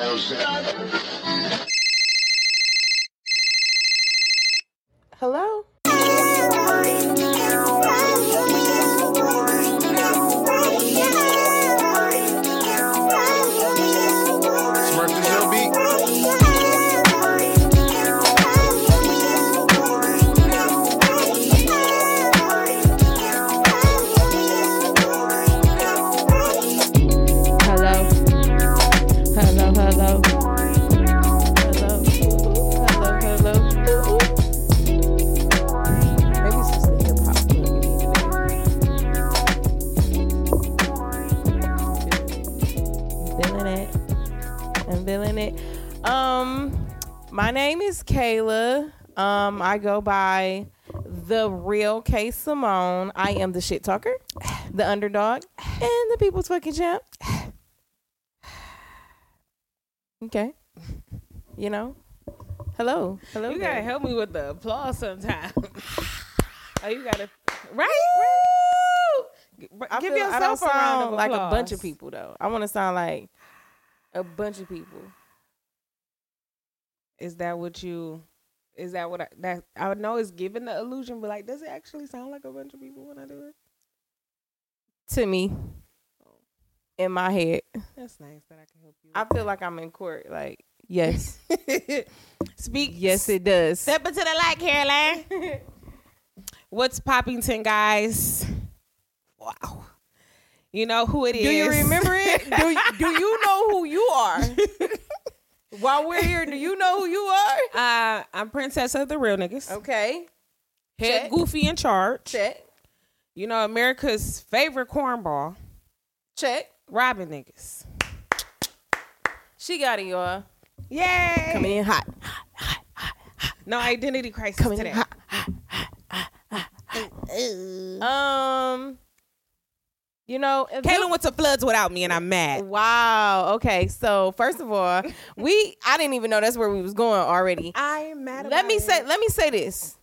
Hello? I go by the real K Simone. I am the shit talker, the underdog, and the people's fucking champ. Okay. You know? Hello. Hello. You there. gotta help me with the applause sometime. oh, you gotta right. right. I Give feel- I don't yourself a round sound of like a bunch of people though. I want to sound like a bunch of people. Is that what you? Is that what I? That I know is giving the illusion, but like, does it actually sound like a bunch of people when I do it? To me, oh. in my head, That's nice that I can help you. I feel like I'm in court. Like, yes, Speak. yes, it does. Step into the light, Caroline. What's Poppington, guys? Wow. You know who it is. Do you remember it? do, do you know who you are? While we're here, do you know who you are? Uh, I'm Princess of the Real Niggas. Okay, Head check. Goofy in charge. check, You know, America's favorite cornball, check. robbing niggas. She got it, y'all. Yay! Coming in hot. No identity crisis Coming today. in hot. Um, you know, Kaylin went to floods without me, and I'm mad. Wow. Okay. So first of all, we I didn't even know that's where we was going already. I'm mad. Let me say let me say this.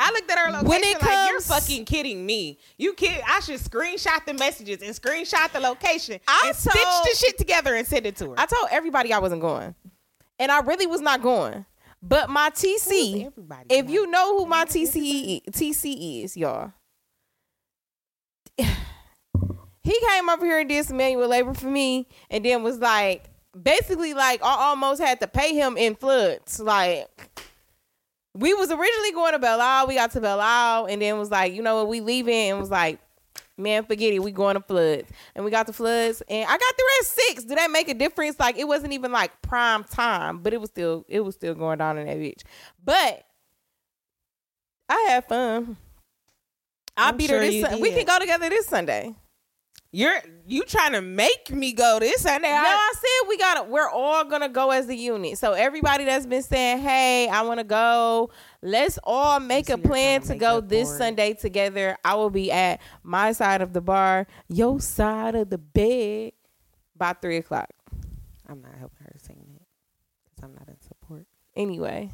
I looked at her location When it like you're comes- fucking kidding me. You kid. I should screenshot the messages and screenshot the location I and stitch the shit together and send it to her. I told everybody I wasn't going. And I really was not going. But my TC, if you know who my TC TC is, y'all. He came over here and did some manual labor for me and then was like basically like I almost had to pay him in floods. Like we was originally going to Belle Isle, we got to Belle Isle, and then was like, you know what, we leaving and was like, man, forget it, we going to floods. And we got to floods and I got through at six. Did that make a difference? Like it wasn't even like prime time, but it was still it was still going down in that bitch. But I had fun. I'll I'm be sure there this We can go together this Sunday. You're you trying to make me go this Sunday? No, I said we gotta. We're all gonna go as a unit. So everybody that's been saying, "Hey, I want to go," let's all make a plan to to go this for it. Sunday together. I will be at my side of the bar, your side of the bed, by three o'clock. I'm not helping her sing that because I'm not in support. Anyway,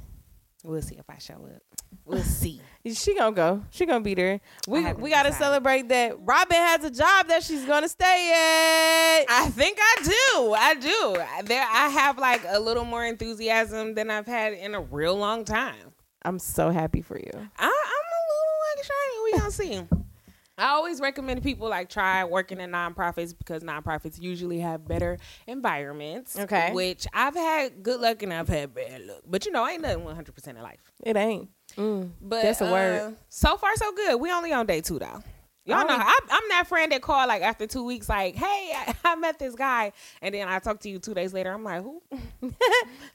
We'll see if I show up. We'll see. she gonna go. She gonna be there. We we gotta decided. celebrate that Robin has a job that she's gonna stay at. I think I do. I do. There, I have like a little more enthusiasm than I've had in a real long time. I'm so happy for you. I, I'm a little like shiny. We gonna see. I always recommend people like try working in nonprofits because nonprofits usually have better environments. Okay. Which I've had good luck and I've had bad luck. But you know, ain't nothing 100 percent in life. It ain't. Mm. But That's a uh, word. So far, so good. We only on day two though. Y'all know I, I'm that friend that called like after two weeks, like, "Hey, I, I met this guy," and then I talk to you two days later. I'm like, "Who?"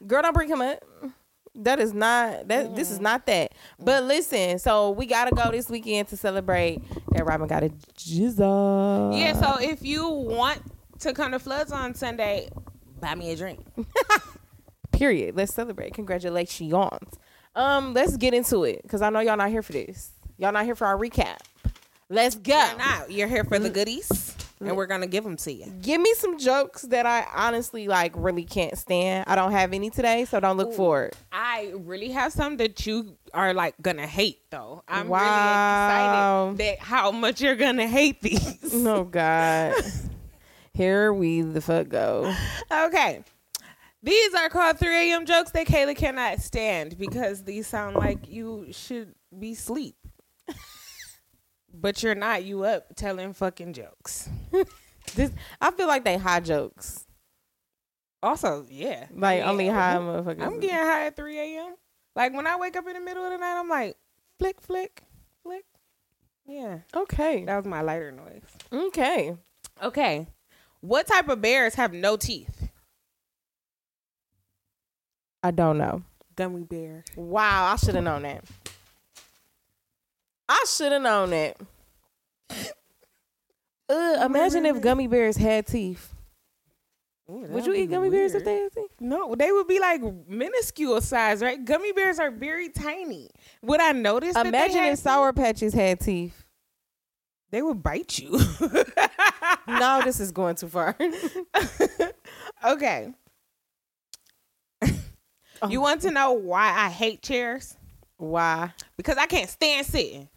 Girl, don't bring him up. That is not that. This is not that. But listen, so we gotta go this weekend to celebrate that Robin got a jizza. yeah. So if you want to come to Floods on Sunday, buy me a drink. Period. Let's celebrate. Congratulations. Um, let's get into it because I know y'all not here for this. Y'all not here for our recap. Let's go. You're not. You're here for the goodies, and we're gonna give them to you. Give me some jokes that I honestly like really can't stand. I don't have any today, so don't look for it. I really have some that you are like gonna hate though. I'm Wow. really excited that how much you're gonna hate these. Oh God. Here we the fuck go. Okay. These are called 3 a.m. jokes that Kayla cannot stand because these sound like you should be asleep. but you're not. You up telling fucking jokes. This I feel like they high jokes. Also, yeah. Like Yeah. only high motherfuckers. I'm getting high at 3 a.m. Like when I wake up in the middle of the night, I'm like, flick, flick, flick. Yeah. Okay. That was my lighter noise. Okay. Okay. What type of bears have no teeth? I don't know. Gummy bear. Wow, I should have known that. I should have known that. Uh, imagine if gummy bears had teeth. Would you eat gummy bears if they had teeth? No, they would be like minuscule size, right? Gummy bears are very tiny. Would I notice? Imagine if Sour Patches had teeth. they would bite you. No, this is going too far. okay. You want to know why I hate chairs? Why? Because I can't stand sitting.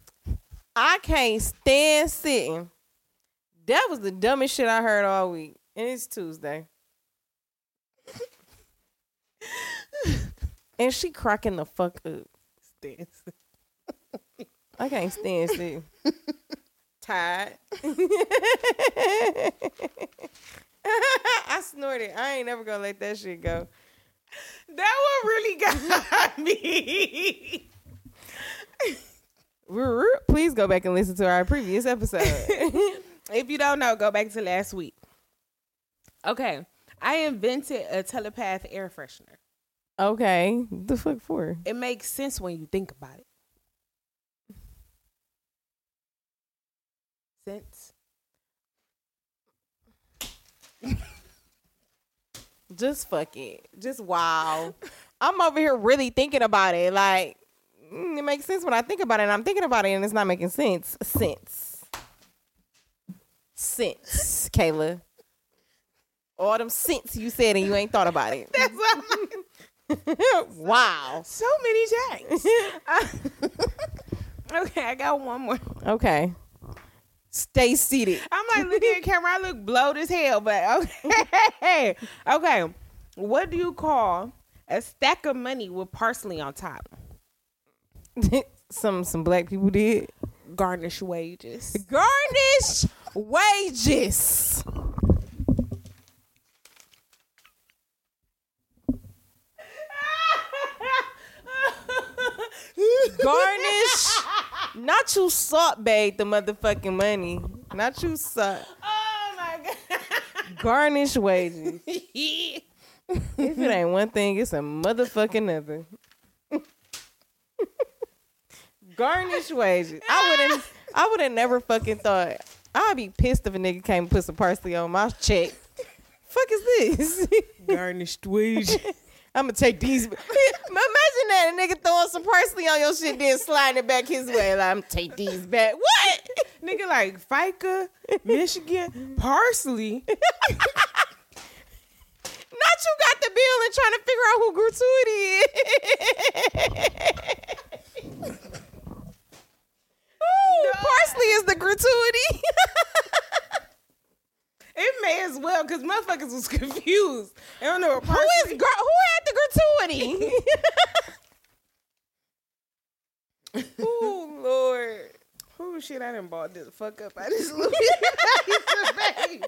I can't stand sitting. That was the dumbest shit I heard all week. And it's Tuesday. and she cracking the fuck up. Stand I can't stand sitting. Tired. I snorted. I ain't never gonna let that shit go. That one really got me. Please go back and listen to our previous episode. if you don't know, go back to last week. Okay. I invented a telepath air freshener. okay. What the fuck for? It makes sense when you think about it. Sense. Just fuck it. Just wow. I'm over here really thinking about it. Like, mm, it makes sense when I think about it. And I'm thinking about it and it's not making sense. Sense. Sense, Kayla. All them sense you said and you ain't thought about it. That's what wow. so many jacks. okay, I got one more. Okay. Stay seated. I'm like looking at camera. I look blowed as hell, but okay. okay. What do you call a stack of money with parsley on top? some some black people did. Garnish wages. Garnish wages. Garnish. Not you salt bait the motherfucking money. Not you salt. oh my god. Garnish wages. If it ain't one thing, it's a motherfucking other. Garnish wages. I wouldn't. I would have never fucking thought. I'd be pissed if a nigga came and put some parsley on my check. Fuck is this? Garnished wages. I'm gonna take these. Imagine that a nigga throwing some parsley on your shit, then sliding it back his way. Like I'm gonna take these back. What? Nigga like FICA, Michigan, parsley. Not you got the bill and trying to figure out who gratuity is. Ooh, parsley is the gratuity. It may as well because motherfuckers was confused. They don't know who is gra- who had the gratuity? oh Lord. Who shit I done bought this fuck up. I just look Who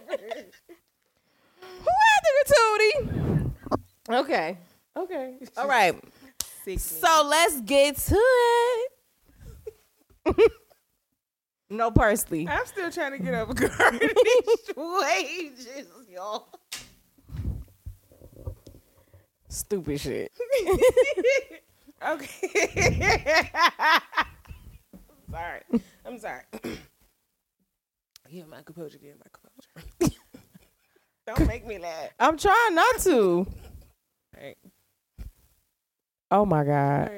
had the gratuity? Okay. Okay. All right. So let's get to it. No parsley. I'm still trying to get over garnished wages, y'all. Stupid shit. Okay. sorry. I'm sorry. Get my composure. Get my composure. Don't make me laugh. I'm trying not to. Right. Oh my god.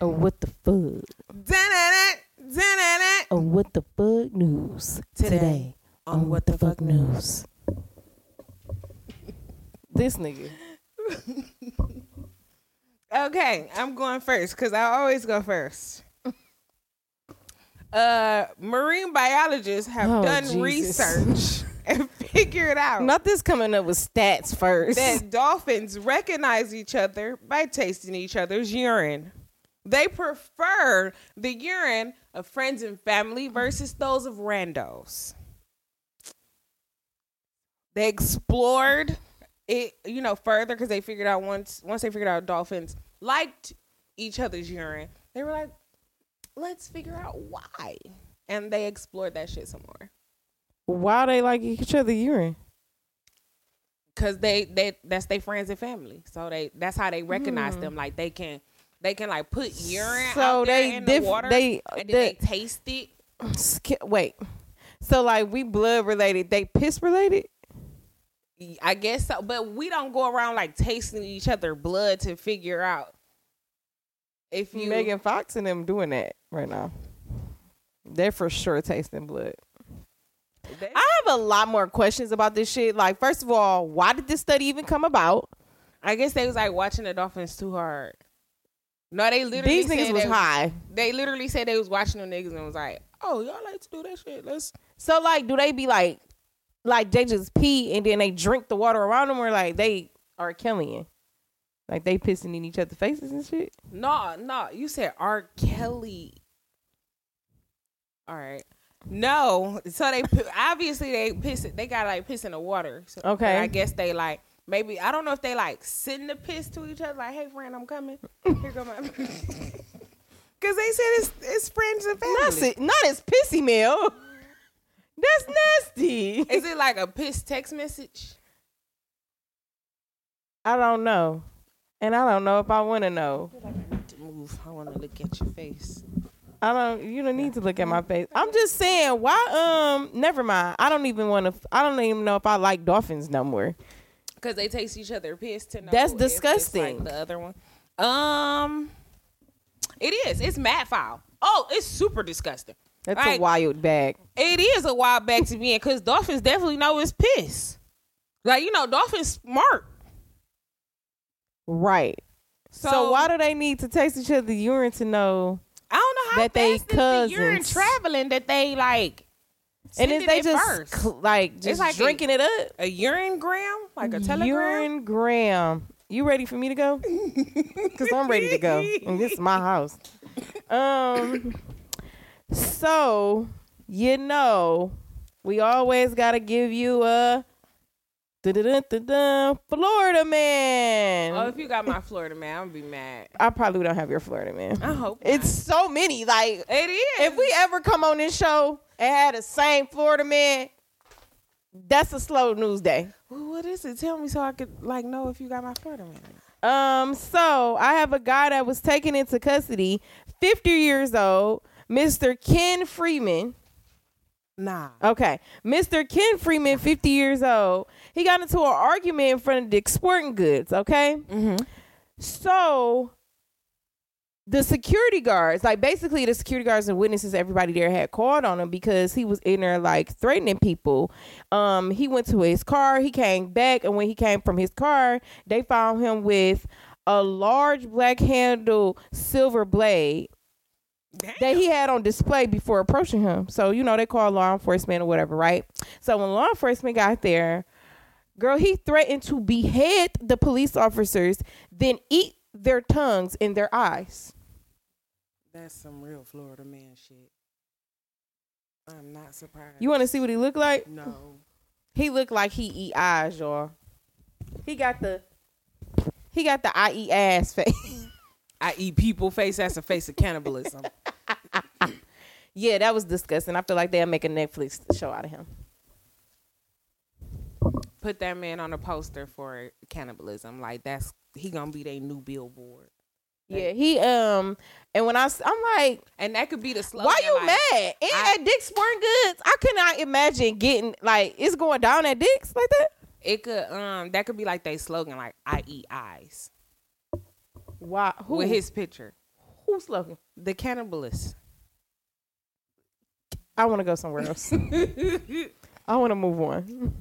Oh, what the fuck? da-na-na, da-na-na. Oh, what the fuck news Today on oh, What the Fuck News? This nigga. Okay, I'm going first because I always go first. Uh, marine biologists have Oh, done Jesus. research and figure it out. Not this coming up with stats first. that dolphins recognize each other by tasting each other's urine. They prefer the urine of friends and family versus those of randos. They explored it, you know, further because they figured out once once they figured out dolphins liked each other's urine. They were like, let's figure out why, and they explored that shit some more. Why they like each other urine? Cause they they that's their friends and family, so they that's how they recognize hmm. them. Like they can they can like put urine So out there they in diff- the water, they- and then the- they taste it. Wait. So like we blood related, they piss related? I guess so, but we don't go around like tasting each other blood to figure out if you. Megan Fox and them doing that right now. They're for sure tasting blood. they- I have a lot more questions about this shit. Like, first of all, why did this study even come about? I guess they was like watching the dolphins too hard. No, they literally These niggas was they, high. They literally said they was watching them niggas and was like, "Oh, y'all like to do that shit? Let's." So like, do they be like, like they just pee and then they drink the water around them, or like they are killing, like they pissing in each other's faces and shit? No, no, you said R. Kelly. All right. No, so they obviously they piss. it- They got like piss in the water. So, Okay. I guess they like maybe I don't know if they like send the piss to each other like, "Hey, friend, I'm coming. Here go my." Because they said it's it's friends and family. Not, si- not as pissy mail. That's nasty. Is it like a piss text message? I don't know, and I don't know if I want to know. To move, I want to look at your face. I don't. You don't need to look at my face. I'm just saying. Why? Um. Never mind. I don't even want to. I don't even know if I like dolphins no more. Because they taste each other piss to know That's disgusting. Like the other one. Um, it is. It's mad foul. Oh, it's super disgusting. That's Like, a wild bag. It is a wild bag to be in because dolphins definitely know it's piss. Like you know, dolphins smart. Right. So, So, why do they need to taste each other's urine to know? I don't know how that they is the urine cousins? traveling that they like. And if they just cl- like just like a- drinking it up, a urine gram, like a telegram. urine gram. You ready for me to go? Because I'm ready to go, and this is my house. Um. So you know, we always gotta give you a. Florida man. Oh, if you got my Florida man, I'm gonna be mad. I probably don't have your Florida man. I hope It's so many. Like it is. if we ever come on this show and had the same Florida man, that's a slow news day. Well, what is it? Tell me so I could like know if you got my Florida man. Um, so I have a guy that was taken into custody, 50 years old, Mr. Ken Freeman. Nah. Okay, Mr. Ken Freeman, 50 years old. He got into an argument in front of Dick's Sporting Goods. Okay, Mm-hmm. so the security guards, like basically the security guards and witnesses, everybody there had called on him because he was in there like threatening people. Um, he went to his car, he came back, and when he came from his car, they found him with a large black handle silver blade that he had on display before approaching him. So, you know, they call law enforcement or whatever, right? So when law enforcement got there, girl, he threatened to behead the police officers, then eat their tongues in their eyes. That's some real Florida man shit. I'm not surprised. You want to see what he looked like? No. He looked like he eat eyes, y'all. He got the he got the I eat ass face. I eat people face. That's a face of cannibalism. yeah, that was disgusting. I feel like they'll make a Netflix show out of him. Put that man on a poster for cannibalism. Like that's he gonna be their new billboard. Yeah, he um, and when I I'm like, And that could be the slogan. why you like, mad? And I- at Dick's Sporting Goods, I cannot imagine getting like it's going down at Dick's like that. It could um that could be like their slogan, like I eat eyes. Why? Who? With his picture. who's slogan? The cannibalist. I want to go somewhere else. I want to move on.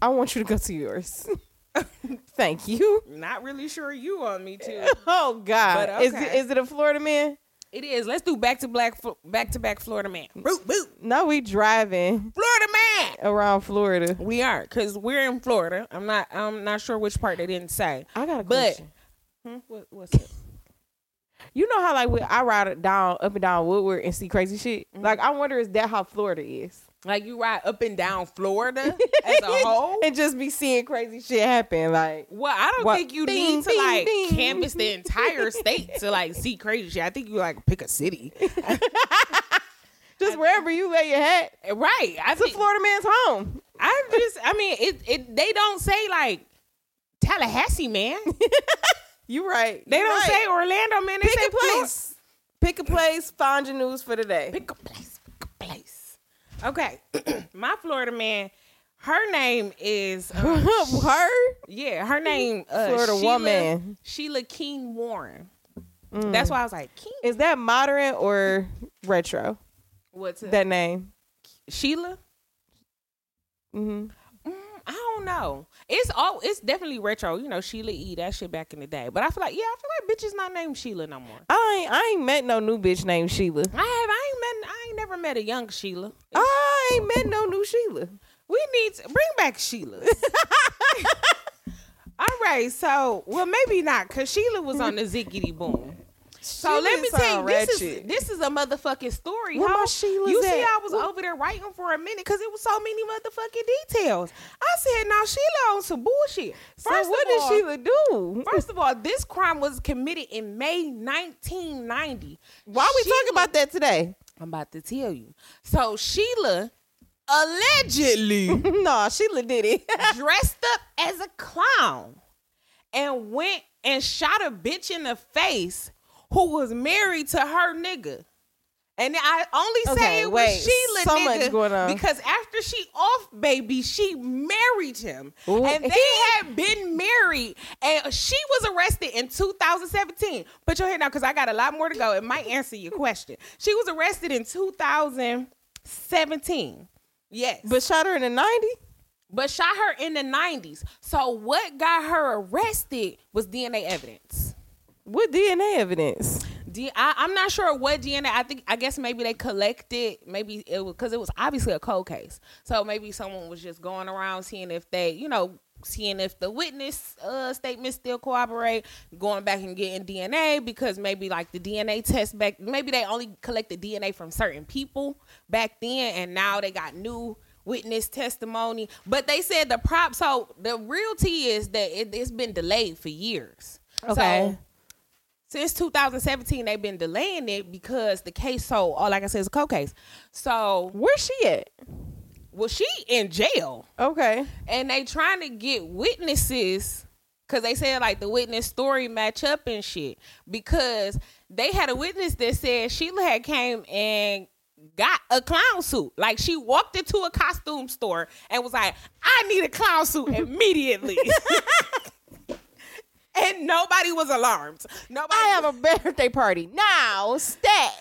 I want you to go to yours. Thank you. Not really sure you on me too. Oh God, But is it is it a Florida man? It is. Let's do back to black, back to back Florida man. Root boot. No, we driving. Florida man around Florida. We are because we're in Florida. I'm not. I'm not sure which part they didn't say. I got a But- question. Hmm? What, what's it? You know how like we, I ride it down up and down Woodward and see crazy shit. Mm-hmm. Like I wonder is that how Florida is? Like you ride up and down Florida as a whole. and just be seeing crazy shit happen. Like Well, I don't What? think you Ding, need to ding, like ding. canvas the entire state to like see crazy shit. I think you like pick a city, just wherever you lay your hat, right? I it's a Florida man's home. I just, I mean, it, it. They don't say like Tallahassee, man. You right. They don't right. say Orlando, man. They pick say a place. Pick a place. Find your news for the day. Pick a place. Pick a place. Okay, my Florida man. Her name is um, Her yeah. Her name uh, Florida Sheila, woman. Sheila Keen Warren. Mm. That's why I was like Keen. is that modern or retro? What's that? That name. Sheila? hmm Mm, I don't know. It's all. It's definitely retro. You know, Sheila E. That shit back in the day. But I feel like yeah, I feel like bitches not named Sheila no more. I ain't, I ain't met no new bitch named Sheila. I have. I ain't met. I ain't never met a young Sheila. I ain't met no new Sheila. We need to bring back Sheila. All right, so well maybe not because Sheila was on the ziggity boom. So let me tell you, this is this is a motherfucking story. Where my Sheilas you see, at? I was over there writing for a minute because it was so many motherfucking details. I said, now Sheila on some bullshit. So First what of did Sheila do? First of all, this crime was committed in May 1990. Why are we Sheila- talking about that today? I'm about to tell you. So Sheila allegedly no, Sheila did it. dressed up as a clown and went and shot a bitch in the face who was married to her nigga. And I only say Okay, it wait, was Sheila so nigga much going on. because after she off baby, she married him, Ooh. and they had been married, and she was arrested in 2017. Put your hand down because I got a lot more to go. It might answer your question. She was arrested in 2017. Yes, but shot her in the 90? but shot her in the 90s. So what got her arrested was DNA evidence. What DNA evidence? D- I, I'm not sure what DNA. I think I guess maybe they collected. Maybe it was because it was obviously a cold case. So maybe someone was just going around seeing if they, you know, seeing if the witness uh, statements still cooperate. Going back and getting DNA because maybe like the DNA test back. Maybe they only collected DNA from certain people back then, and now they got new witness testimony. But they said the prop. So the real tea is that it, it's been delayed for years. Okay. So, since 2017 they've been delaying it because the case so oh, like i said it's a cold case. So Where's she at? well she in jail. Okay. and they trying to get witnesses because they said like the witness story match up and shit. Because they had a witness that said sheila had came and got a clown suit. Like she walked into a costume store and was like i need a clown suit immediately and nobody was alarmed nobody I have a birthday party now. Stat.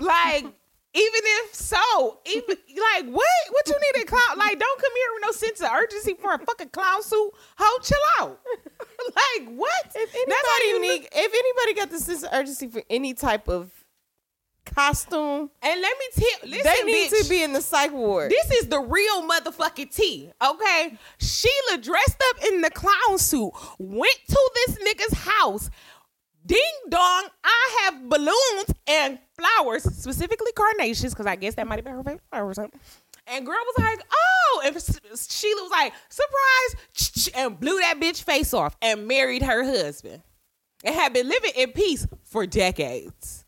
like even if so, even like what? What you need a clown? Like, don't come here with no sense of urgency for a fucking clown suit. Ho, chill out. like what? if anybody need, if anybody got the sense of urgency for any type of costume, And let me tell. Listen, they need bitch, to be in the psych ward. This is the real motherfucking tea, okay? Sheila dressed up in the clown suit, went to this nigga's house. Ding dong, I have balloons and flowers, specifically carnations, because I guess that might have been her favorite flower or something. And girl was like, oh, and Sheila was like, surprise, and blew that bitch face off and married her husband. And had been living in peace for decades.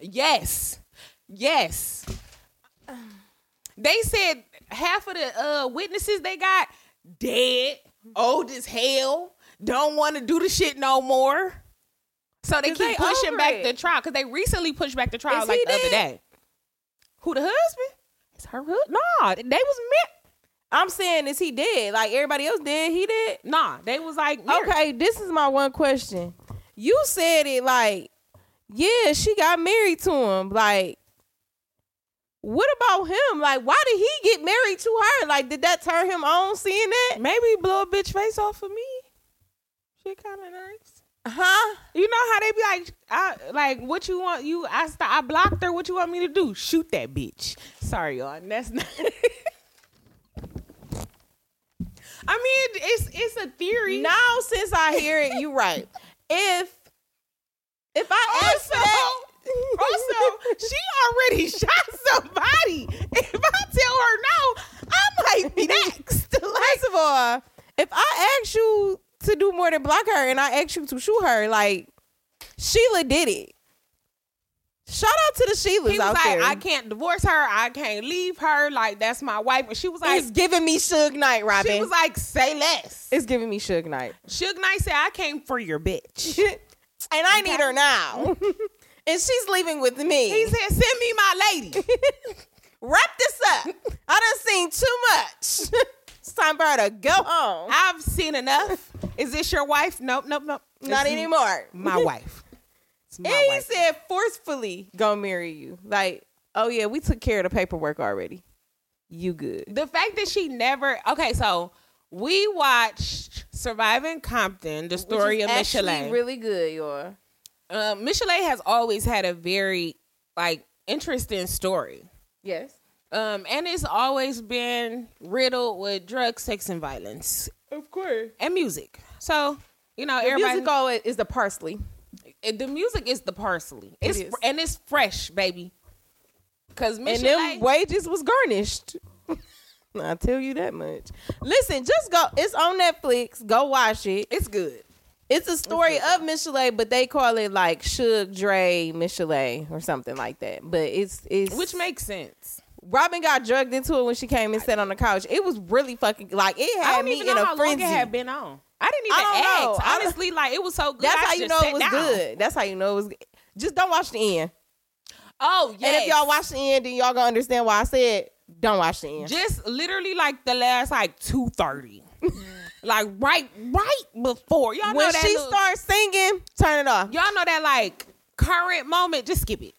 Yes. Yes. They said half of the uh, witnesses they got dead, old as hell, don't want to do the shit no more. So they keep they pushing back it. the trial because they recently pushed back the trial Is like he the other day. Who the husband? It's her husband. Nah, they was met. I'm saying, is he dead? Like everybody else dead? He dead? Nah, they was like married. Okay, this is my one question. You said it like, yeah, she got married to him. Like, what about him? Like, why did he get married to her? Like, did that turn him on seeing that? Maybe blow a bitch face off for me. She kind of nice. Huh? You know how they be like, I, like what you want? You I st- I blocked her. What you want me to do? Shoot that bitch. Sorry, y'all. That's not. I mean, it's it's a theory. Now, since I hear it, you right. If if I ask for that, also, she already shot somebody. If I tell her no, I might be next. Like, First of all, if I ask you to do more than block her and I ask you to shoot her, like Sheila did it. Shout out to the Sheilas he was out like, there. I can't divorce her. I can't leave her. Like that's my wife. And she was like, it's giving me Suge Knight, Robin. she was like, say less. it's giving me Suge Knight. Suge Knight said, I came for your bitch. And I need her now. and she's leaving with me. He said, send me my lady. Wrap this up. I done seen too much. it's time for her to go home. I've seen enough. Is this your wife? Nope, nope, nope. Not anymore. My wife. It's my And he wife. said forcefully gonna marry you. Like, oh yeah, we took care of the paperwork already. You good. the fact that she never okay, so we watched Surviving Compton, the story of Michel'le. Really good, y'all. uh, Michel'le has always had a very like interesting story. Yes. Um, and it's always been riddled with drugs, sex, and violence, Of course. and music. So, you know, The everybody. music always is the parsley. it- the music is the parsley. It's is. and it's fresh, baby. Cause And Michel'le, them wages was garnished. I'll tell you that much. Listen, just go. It's on Netflix. Go watch it. it's good. It's a story of Michel'le, but they call it like Suge Dre Michel'le or something like that. But it's it's Which makes sense. Robin got drugged into it when she came and sat on the couch. It was really fucking like it I had me even in a frenzy. it had been on. I didn't even I don't know. Honestly, like it was so good. That's I how you know it was down. good. That's how you know it was. good. Just don't watch the end. Oh yeah. And if y'all watch the end, then y'all gonna understand why I said don't watch the end. just literally like the last like two thirty, like right right before y'all know when that she little- starts singing, turn it off. y'all know that like current moment. Just skip it.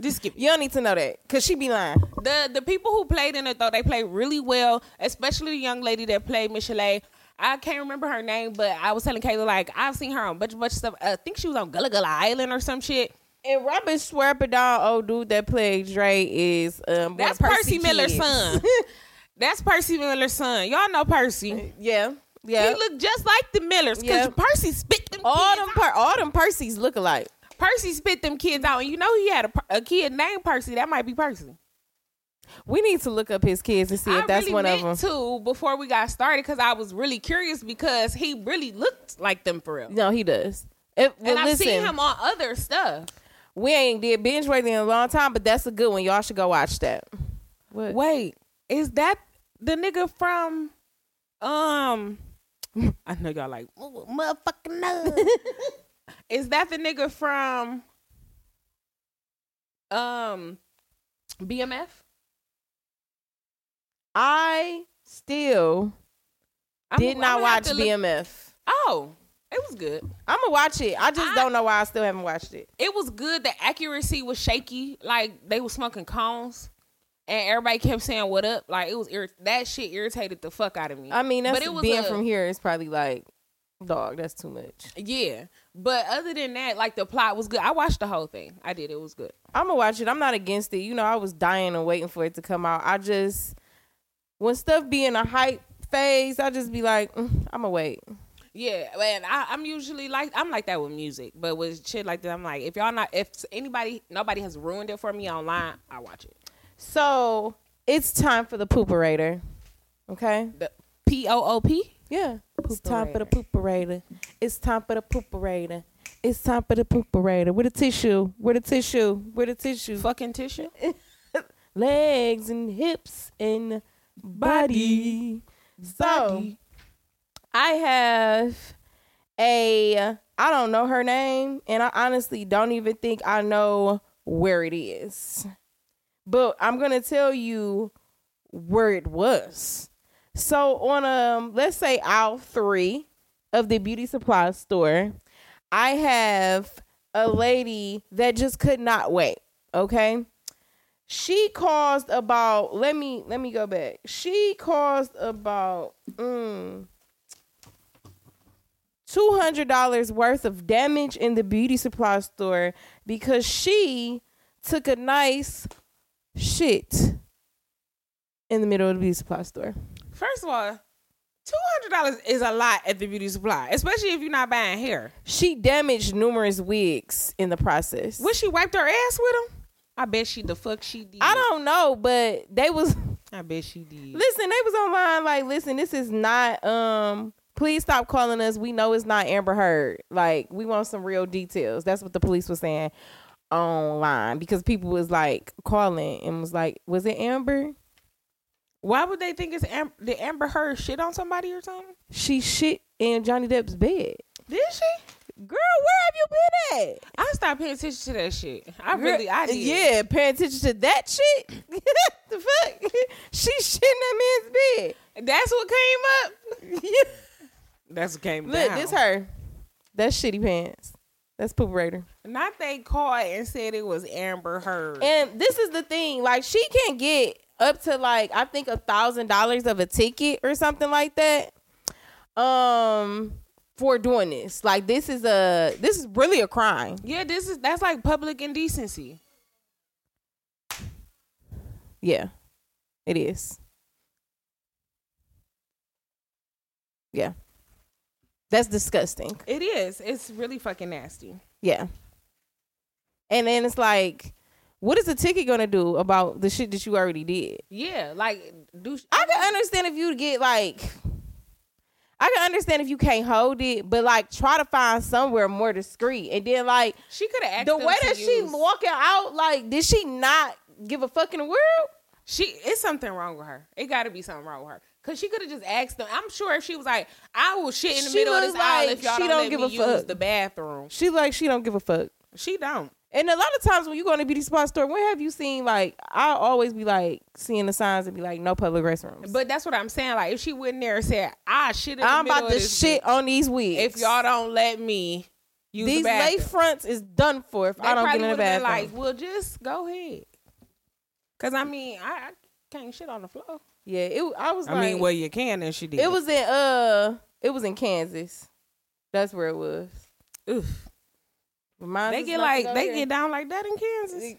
Just skip it. You don't need to know that because she be lying. The the people who played in it though they played really well, especially the young lady that played michelle I can't remember her name, but I was telling Kayla like I've seen her on a bunch of bunch of stuff. I think she was on Gullah Gullah Island or some shit. And Robin swear up down, old dude that played Dre is um That's of Percy, Miller's kids. son. That's Percy Miller's son. Y'all know Percy. yeah, yeah. He look just like the Millers because. Percy spit them all kids them out. per- all them Percys look alike. Percy spit them kids out, and you know he had a, a kid named Percy. That might be Percy. We need to look up his kids and see if I that's really one of them. Too before we got started because I was really curious because he really looked like them for real. No, he does. It, well, and I've listen, seen him on other stuff. We ain't did binge worthy in a long time, but that's a good one. Y'all should go watch that. What? Wait, is that the nigga from? Um, I know y'all like "Ooh, motherfucking no. is that the nigga from? Um, BMF. I still I'm- did not watch look- BMF. Oh, it was good. I'm gonna watch it. I just I- don't know why I still haven't watched it. It was good. The accuracy was shaky. Like they were smoking cones, and everybody kept saying "What up?" Like it was irrit- that shit irritated the fuck out of me. I mean, that's but it was being a- from here is probably like, dog, that's too much. Yeah, but other than that, like the plot was good. I watched the whole thing. I did. It was good. I'm gonna watch it. I'm not against it. You know, I was dying and waiting for it to come out. I just when stuff be in a hype phase, I just be like, mm, I'm gonna wait. Yeah, and I, I'm usually like I'm like that with music, but with shit like that, I'm like, if y'all not, if anybody, nobody has ruined it for me online, I watch it. So it's time for the pooperator. Okay. The P O O P. Yeah. It's time for the pooperator. It's time for the pooperator. It's time for the pooperator. With the tissue? With the tissue? With the tissue? Fucking tissue. Legs and hips and body. So I have a I don't know her name and I honestly don't even think I know where it is. But I'm to tell you where it was. So on um let's say aisle 3 of the beauty supply store, I have a lady that just could not wait, okay? She caused about let me let me go back. She caused about mm, two hundred dollars worth of damage in the beauty supply store because she took a nice shit in the middle of the beauty supply store. First of all, two hundred dollars is a lot at the beauty supply, especially if you're not buying hair. She damaged numerous wigs in the process. When she wiped her ass with them, I bet she the fuck she did. I don't know, but they was I bet she did. listen. They was online like, listen, this is not. Um, please stop calling us. We know it's not Amber Heard. Like, we want some real details. That's what the police was saying online because people was like calling and was like, was it Amber? Why would they think it's Am- did Amber Heard shit on somebody or something? She shit in Johnny Depp's bed. Did she? Girl, where have you been at? I stopped paying attention to that shit. I Girl, really, I did. Yeah, paying attention to that shit. the fuck? She shit in that man's bed. That's what came up. That's came Look, down. this her. That's shitty pants. That's poop raider. Not they caught and said it was Amber Heard. And this is the thing, like she can get up to like I think a thousand dollars of a ticket or something like that. Um for doing this. Like this is a this is really a crime. yeah, this is that's like public indecency. Yeah. It is. Yeah. That's disgusting. It is. It's really fucking nasty. Yeah. And then it's like, what is the ticket gonna do about the shit that you already did? Yeah, like do I can understand if you get like I can understand if you can't hold it, but like try to find somewhere more discreet. And then like she could have asked the way that she use- walking out, like, did she not give a fucking world? She it's something wrong with her. It got to be something wrong with her. Cause she could have just asked them. I'm sure if she was like, "I will shit in the She middle of this looks aisle if y'all she don't, don't let give me a use fuck. the bathroom," She like she don't give a fuck. she don't. And a lot of times when you go in a beauty spot store, when have you seen like I always be like seeing the signs and be like no public restrooms. But that's what I'm saying. Like if she went in there and said, "I shit in the I'm about to this shit on these wigs. if y'all don't let me use these the bathroom." lace fronts is done for if they I don't get in the bathroom. like, "Well, just go ahead." Cause I mean, I, I can't shit on the floor. Yeah, it. I was. I like, mean, well, you can, and she did. it was in uh, it was in Kansas. That's where it was. Oof. Remind They get like they there. get down like that in Kansas.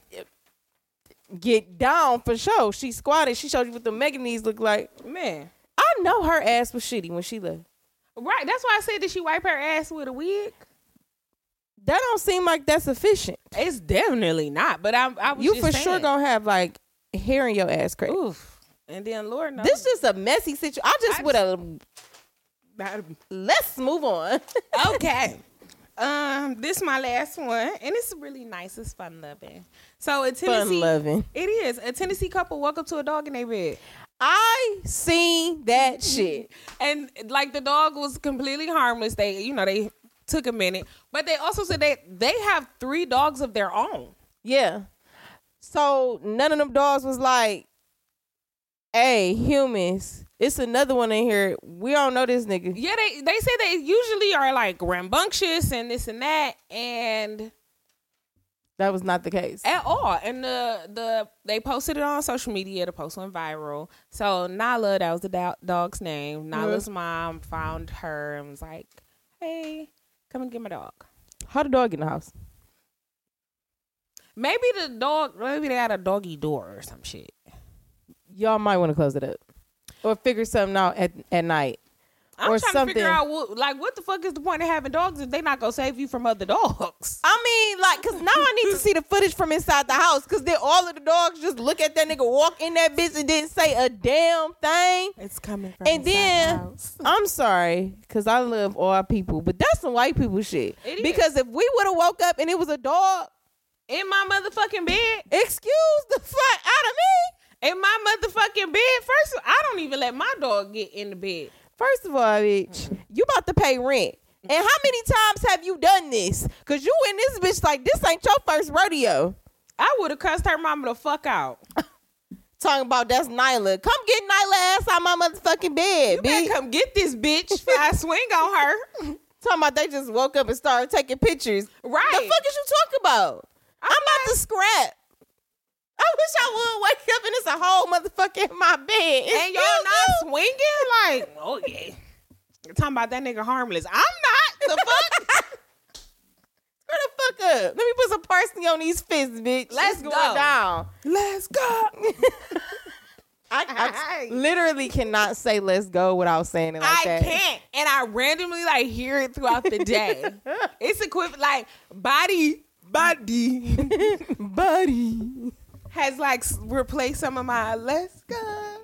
get down for sure. She squatted. She showed you what the mega knees look like. Man, I know her ass was shitty when she left. right? That's why I said, did she wipe her ass with a wig? That don't seem like that's efficient. It's definitely not. But I, I was You for saying. sure gonna have like hair in your ass crack. Oof. And then Lord knows. This is just a messy situation. I just would have. Let's move on. okay. Um, this my last one, and it's really nice. It's fun loving. So a Tennessee, Fun loving. it is a Tennessee couple woke up to a dog in their bed, I seen that shit. and like the dog was completely harmless. They, you know, they took a minute, but they also said they they have three dogs of their own. Yeah. So none of them dogs was like, "Hey, humans, it's another one in here. We don't know this nigga." Yeah, they they say they usually are like rambunctious and this and that, and That was not the case. at all. And the the they posted it on social media. The post went viral. So Nala, that was the do- dog's name. Nala's mom found her and was like, "Hey, come and get my dog." How the dog get in the house? Maybe the dog. Maybe they had a doggy door or some shit. Y'all might want to close it up or figure something out at at night. I'm Or trying something. to figure out what, like, what the fuck is the point of having dogs if they not gonna save you from other dogs? I mean, like, cause now I need to see the footage from inside the house, cause then all of the dogs just look at that nigga walk in that bitch and didn't say a damn thing. It's coming from And then I'm sorry, cause I love all people, but that's some white people shit. It is. because if we would have woke up and it was a dog, in my motherfucking bed, excuse the fuck out of me. In my motherfucking bed. First, I don't even let my dog get in the bed. First of all, bitch, you about to pay rent. And how many times have you done this? Cause you in this bitch like this ain't your first rodeo. I would have cussed her mama the fuck out. Talking about that's Nyla. Come get Nyla ass out my motherfucking bed, You bitch. come get this bitch I swing on her. Talking about they just woke up and started taking pictures. Right. The fuck is you talking about? I'm, I'm about to scrap. I wish I would wake up and it's a whole motherfucker in my bed. and y'all not you? swinging? Like, oh yeah. You're talking about that nigga harmless. I'm not. The fuck Where the fuck up. Let me put some parsley on these fists, bitch. Let's It's go. down. Let's go. I, I literally cannot say "let's go" without saying it like I that. can't, and I randomly like hear it throughout the day. it's equivalent, like body, body buddy. Has like replaced some of my "let's go,"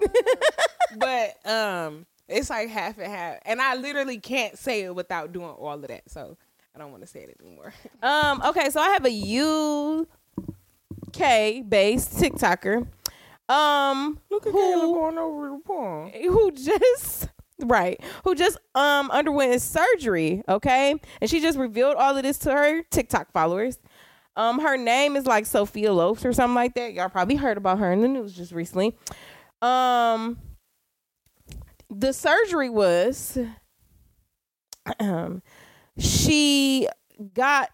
but um, it's like half and half, and I literally can't say it without doing all of that. So I don't want to say it anymore. Um. Okay. So I have a UK based TikToker. Um. Look at who, Kayla going over the pond. who just right who just um underwent surgery okay and she just revealed all of this to her tiktok followers um her name is like sophia loafs or something like that y'all probably heard about her in the news just recently um the surgery was um she got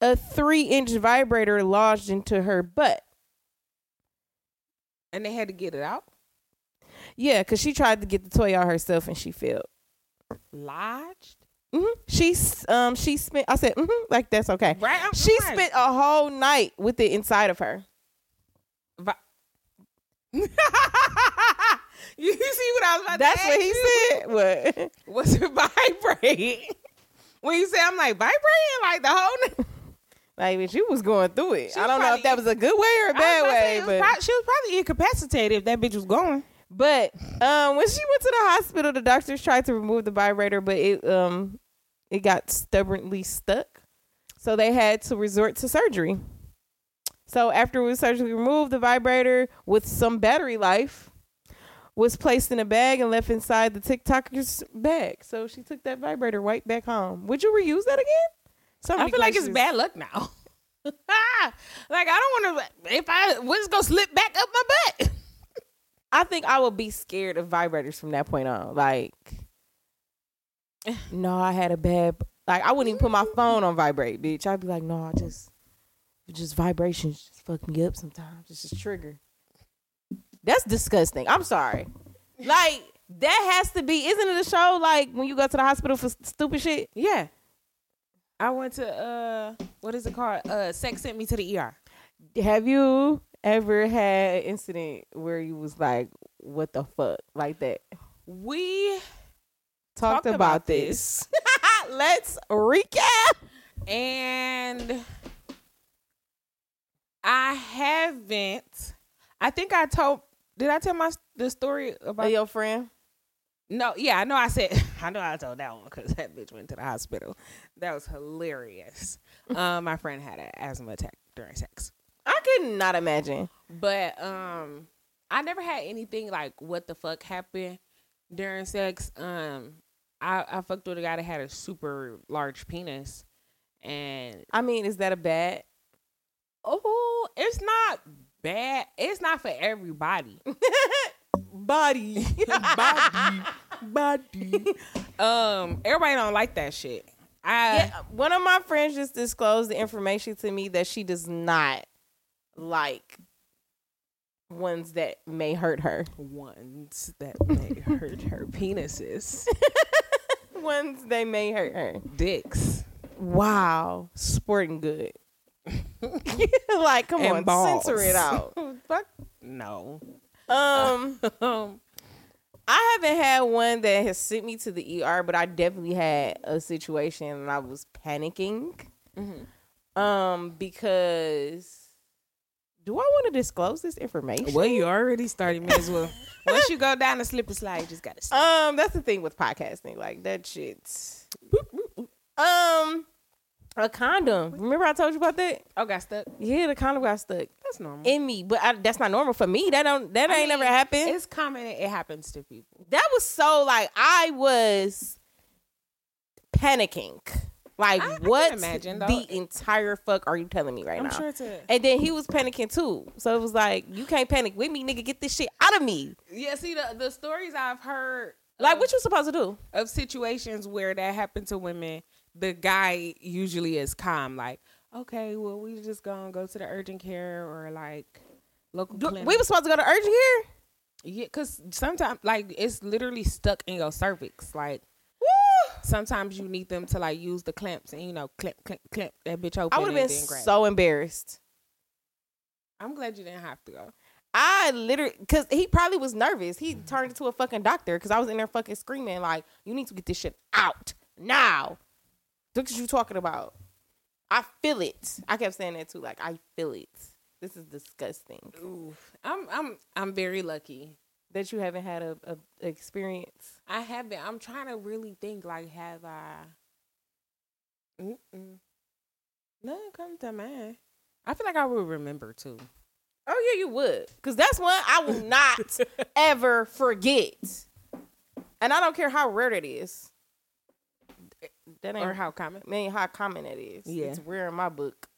a three inch vibrator lodged into her butt And they had to get it out. yeah because she tried to get the toy out herself and she failed Lodged. Hmm She um she spent. I said hmm like that's okay. Right. I'm- She right. spent a whole night with it inside of her. Vi- you see what I was about That's what he you? said. What? Was it vibrate? when you say I'm like vibrating, like the whole. n- Like she was going through it. She I don't know if that was a good way or a bad to say, way, but prob- she was probably incapacitated if that bitch was going. But um when she went to the hospital, the doctors tried to remove the vibrator, but it um it got stubbornly stuck, so they had to resort to surgery. So after it was surgically removed, the vibrator with some battery life was placed in a bag and left inside the TikToker's bag. So she took that vibrator right back home. Would you reuse that again? So I feel like it's bad luck now. like I don't want to. If I was gonna slip back up my butt. I think I would be scared of vibrators from that point on. Like, no, I had a bad. Like, I wouldn't even put my phone on vibrate, bitch. I'd be like, no, I just, just vibrations just fuck me up sometimes. It's just trigger. That's disgusting. I'm sorry. Like, that has to be. Isn't it a show like when you go to the hospital for stupid shit? Yeah. I went to uh what is it called? Uh sex sent me to the ER. Have you ever had an incident where you was like, what the fuck, like that? We Talked, Talked about, about this. Let's recap. and I haven't I think I told did I tell my the story about your friend. No, yeah, I know I said I know I told that one because that bitch went to the hospital. That was hilarious. um my friend had an asthma attack during sex. I could not imagine. But um I never had anything like what the fuck happened during sex. Um I, I fucked with a guy that had a super large penis and I mean, is that a bad? oh it's not bad. It's not for everybody. Body. body. Body. Um everybody don't like that shit. I yeah, one of my friends just disclosed the information to me that she does not like ones that may hurt her. ones that may hurt her penises. Ones they may hurt her. Dicks. Wow, sporting good. like, come and on, balls. censor it out. Fuck no. Um, Um, I haven't had one that has sent me to the ER, but I definitely had a situation and I was panicking. Um, because do I want to disclose this information? well, you already started. May as well. Once you go down the slippery slide, you just gotta. Slip. Um, that's the thing with podcasting. Like that shit's um a condom. Remember I told you about that? oh, got stuck. Yeah, the condom got stuck That's normal. in me, but I, that's not normal for me. That don't that I ain't mean, never happened. It's common. It happens to people. that was so like I was panicking. Like I- what imagine, though. the entire fuck are you telling me right I'm now? sure and then he was panicking too. So it was like, you can't panic with me, nigga. Get this shit out of me. Yeah. See the the stories I've heard. Like of- what you supposed to do? of situations where that happened to women, the guy usually is calm, like, okay, well, we just gonna go to the urgent care or like local Do- clinic. we were supposed to go to urgent care. yeah, because sometimes like it's literally stuck in your cervix. Like! Sometimes you need them to like use the clamps and you know clamp clamp clamp that bitch open. I would have been so embarrassed. I'm glad you didn't have to go. I literally, because he probably was nervous. He turned into a fucking doctor because I was in there fucking screaming, like, you need to get this shit out now. Look what you talking about. I feel it. I kept saying that too, like, I feel it. This is disgusting. Oof. I'm I'm I'm very lucky. That you haven't had a, a experience. I haven't. I'm trying to really think. Like, have I? Mm-mm. Nothing come to mind. I feel like I will remember too. Oh yeah, you would, because that's one I will not ever forget. And I don't care how rare it is. That ain't Or how common. man, how common it is. Yeah. It's rare in my book.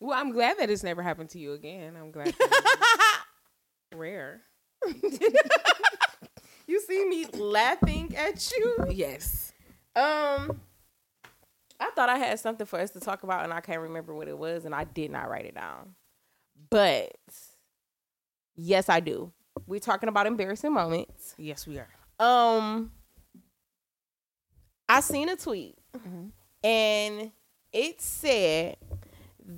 Well, I'm glad that it's never happened to you again. I'm glad. that rare. You see me laughing at you. Yes. Um, I thought I had something for us to talk about, and I can't remember what it was, and I did not write it down. But yes, I do. We're talking about embarrassing moments. Yes, we are. Um, I seen a tweet, Mhm. and it said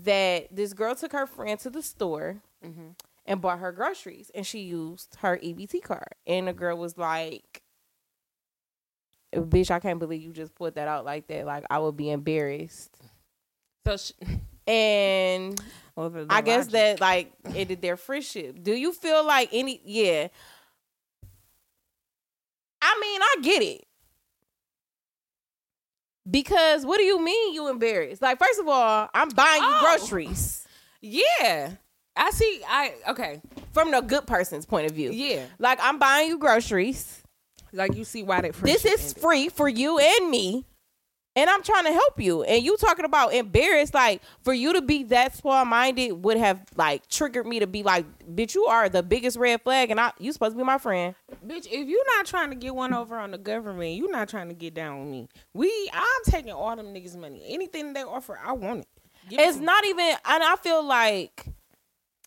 that this girl took her friend to the store Mm-hmm. And bought her groceries, and she used her EBT card, and the girl was like. Bitch, I can't believe you just put that out like that. Like I would be embarrassed. So, sh- And well, the, the I guess that like ended their friendship. Do you feel like any? Yeah. I mean, I get it. Because what do you mean you embarrassed? Like, first of all, I'm buying you Oh. groceries Yeah, I see. I okay. from the good person's point of view. Yeah, Like, I'm buying you groceries. like you see why that This is ended. free for you and me. And I'm trying to help you. And you talking about embarrassed, like for you to be that small minded would have like triggered me to be like, bitch, you are the biggest red flag and I you supposed to be my friend. Bitch, if you're not trying to get one over on the government, you're not trying to get down with me. We, I'm taking all them niggas' money. Anything they offer, I want it. Give It's me. not even and I feel like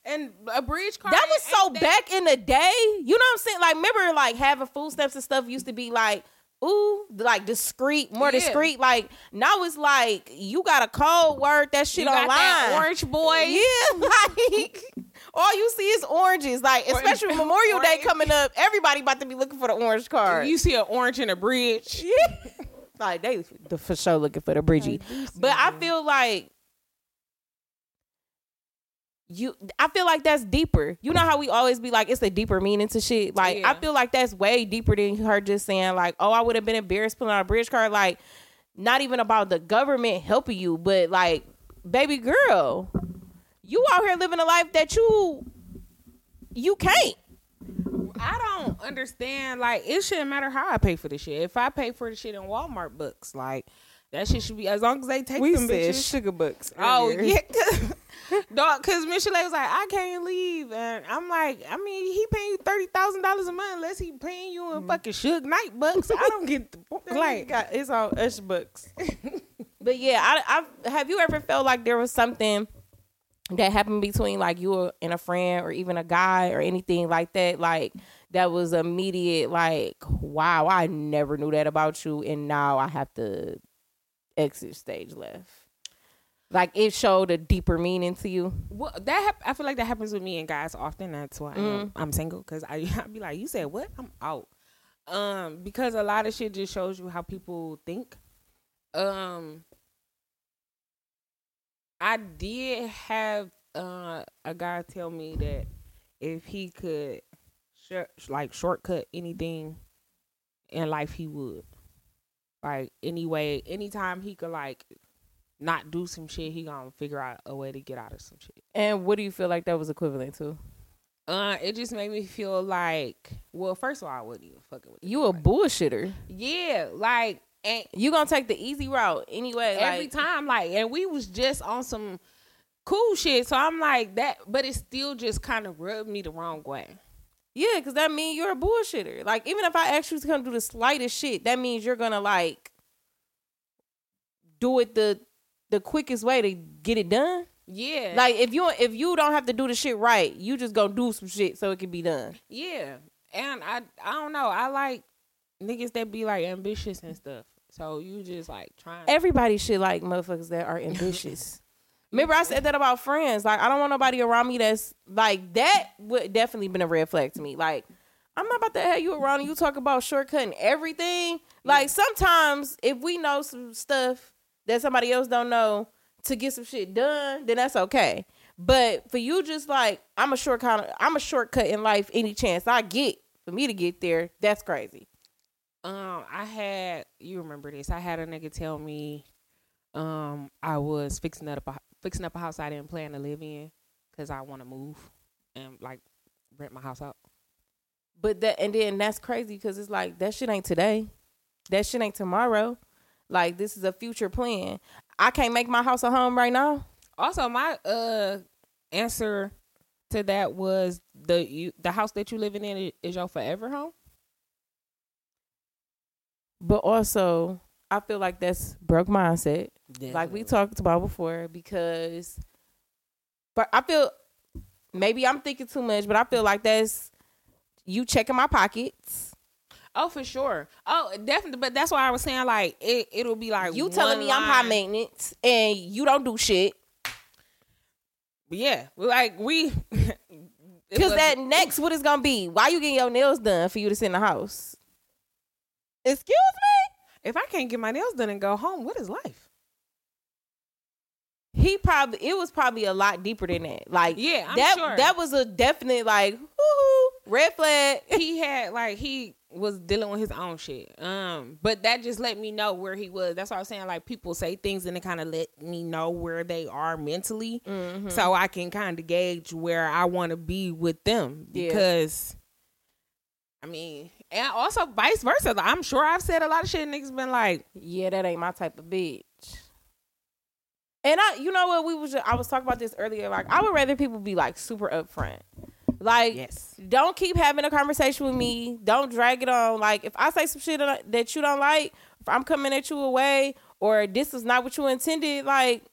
and a bridge card. that was so that- back in the day. You know what I'm saying? Like remember like having food stamps and stuff used to be like Ooh, like discreet, more Yeah. discreet. Like now it's like you got a code word that shit You got online. that orange boy. Yeah, like all you see is oranges. Like especially Memorial Day orange. coming up, everybody about to be looking for the orange card. You see an orange in a bridge. yeah. like they the for sure looking for the bridgie. But I feel like you I feel like that's deeper. You know how we always be like it's a deeper meaning to shit. Like I feel like that's way deeper than her just saying like, "Oh, I would have been embarrassed pulling out a bridge card." Like not even about the government helping you, but like, baby girl, you out here living a life that you you can't. I don't understand. Like, it shouldn't matter how I pay for the shit. If I pay for the shit in Walmart books, like that shit should be as long as they take we them bitches. sugar books. Oh earlier. yeah, dog. Because Michel'le was like, I can't leave, and I'm like, I mean, he paying you thirty thousand dollars a month unless he paying you in mm. fucking Suge Knight bucks. I don't get the point. like got it's all Ush books. but yeah, I, I have you ever felt like there was something that happened between like you and a friend or even a guy or anything like that, like that was immediate, like wow, I never knew that about you, and now I have to exit stage left. Like it showed a deeper meaning to you. Well, that hap- I feel like that happens with me and guys often. That's why I'm, I'm single because I I be like, you said what? I'm out. Um, because a lot of shit just shows you how people think. Um, I did have uh a guy tell me that if he could, sh- like shortcut anything in life, he would. Like anyway, anytime he could like not do some shit, he gonna figure out a way to get out of some shit. And what do you feel like that was equivalent to? Uh, it just made me feel like, well, first of all, I wasn't even fucking with You You a bullshitter. Yeah, like, and You gonna take the easy route anyway. every like, time, like, and we was just on some cool shit. So I'm like that, but it still just kind of rubbed me the wrong way. Yeah, because that means you're a bullshitter. Like, even if I ask you to come do the slightest shit, that means you're gonna like do it the the quickest way to get it done. Yeah, Like, if you if you don't have to do the shit right, you just gonna do some shit so it can be done. yeah, and I, I don't know. I like niggas that be like ambitious and stuff. So you just like trying. Everybody should like motherfuckers that are ambitious. Remember, I said that about friends. Like, I don't want nobody around me that's like that. Would definitely been a red flag to me. Like, I'm not about to have you around and you talk about shortcutting everything. Like, sometimes if we know some stuff that somebody else don't know to get some shit done, then that's okay. But for you, just like I'm a shortcut, I'm a shortcut in life. Any chance I get for me to get there, that's crazy. Um, I had you remember this? I had a nigga tell me, um, I was fixing that up a fixing up a house I didn't plan to live in because I want to move and like rent my house out. But that and then that's crazy because it's like that shit ain't today, that shit ain't tomorrow. Like this is a future plan. I can't make my house a home right now. Also, my uh answer to that was the you the house that you living in is your forever home. But also, I feel like that's broke mindset, like we talked about before. Because, but I feel maybe I'm thinking too much, but I feel like that's you checking my pockets. Oh, for sure. Oh, definitely. But that's why I was saying like it. It'll be like You telling me I'm high maintenance and you don't do shit. Yeah, like we. Because that next, what is gonna be? Why you getting your nails done for you to sit in the house? Excuse me. If I can't get my nails done and go home, what is life? He probably it was probably a lot deeper than that. Like Yeah, I'm that sure. that was a definite like woo red flag. he had like he was dealing with his own shit. Um, but that just let me know where he was. That's what I was saying. Like people say things and it kind of let me know where they are mentally, Mm-hmm. so I can kind of gauge where I want to be with them. Yeah. Because, I mean, and also vice versa. Like, I'm sure I've said a lot of shit. and Niggas been like, Yeah, that ain't my type of bitch. And I, you know what, we was I was talking about this earlier. Like I would rather people be like super upfront. Like yes, don't keep having a conversation with me. Don't drag it on. Like if I say some shit that you don't like, if I'm coming at you away, or this is not what you intended, like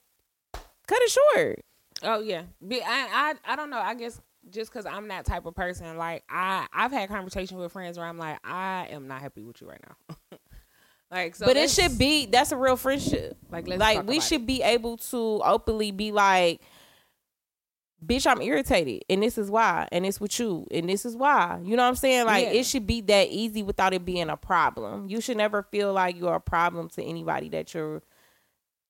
cut it short. Oh yeah, Be- I I I don't know. I guess just because I'm that type of person, like I I've had conversations with friends where I'm like, I am not happy with you right now. like, so but it should be that's a real friendship. like let's like we should it. be able to openly be like bitch i'm irritated and this is why and it's with you and this is why. You know what i'm saying? Like Yeah. it should be that easy without it being a problem. You should never feel like you're a problem to anybody that you're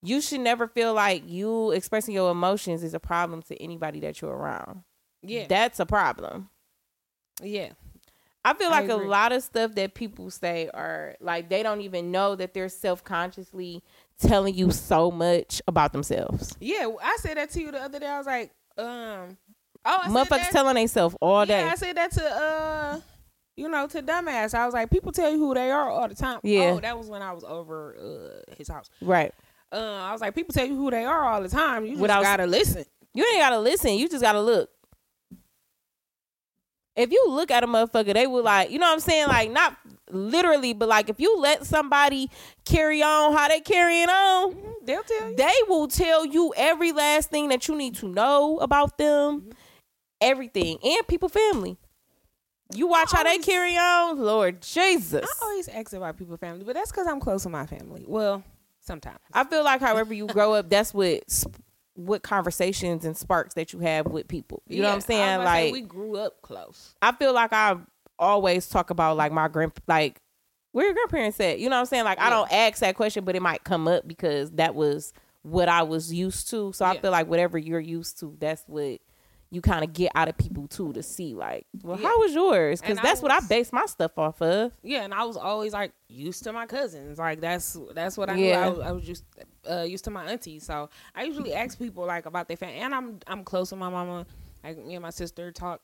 you should never feel like you expressing your emotions is a problem to anybody that you're around. Yeah, that's a problem. Yeah, I feel like a lot of stuff that people say are like they don't even know that they're self consciously telling you so much about themselves. yeah. I said that to you the other day. I was like, um, oh, I Motherfuckers that- telling themselves all day. Yeah, I said that to uh, you know, to dumbass. I was like, people tell you who they are all the time. Yeah. Oh, that was when I was over uh his house. right. Uh, I was like, people tell you who they are all the time. You just Without- gotta listen. You ain't gotta listen. You just gotta look. If you look at a motherfucker, they will like, you know what I'm saying? Like not literally, but like if you let somebody carry on how they carrying on, mm-hmm. They'll tell you. they will tell you every last thing that you need to know about them, mm-hmm. everything, and people family. You watch how they carry on, Lord Jesus. I always ask about people family, but that's because I'm close to my family. Well, sometimes. I feel like however you grow up, that's what what conversations and sparks that you have with people. You know what I'm Yeah, saying? to say, Like we grew up close. I feel like I always talk about like my grand like where your grandparents at. You know what I'm saying? Like I don't ask that question, but it might come up because that was what I was used to. So I feel like whatever you're used to, that's what you kind of get out of people too to see like, well, Yeah. how was yours? Because that's what I base my stuff off of. Yeah, and I was always like used to my cousins. Like that's that's what I Yeah. knew. I was, I was just uh, used to my aunties. So I usually ask people like about their family, and I'm I'm close with my mama. Like me and my sister talk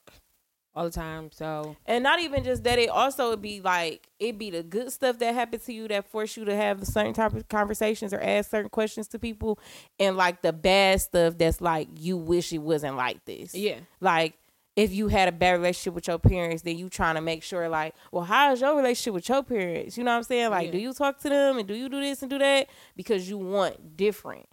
all the time. So And not even just that, it also would be like it be the good stuff that happened to you that force you to have certain type of conversations or ask certain questions to people, and like the bad stuff that's like you wish it wasn't like this. yeah, Like if you had a bad relationship with your parents, then you trying to make sure like, well, how is your relationship with your parents? You know what I'm saying? Like, Yeah. do you talk to them and do you do this and do that because you want different?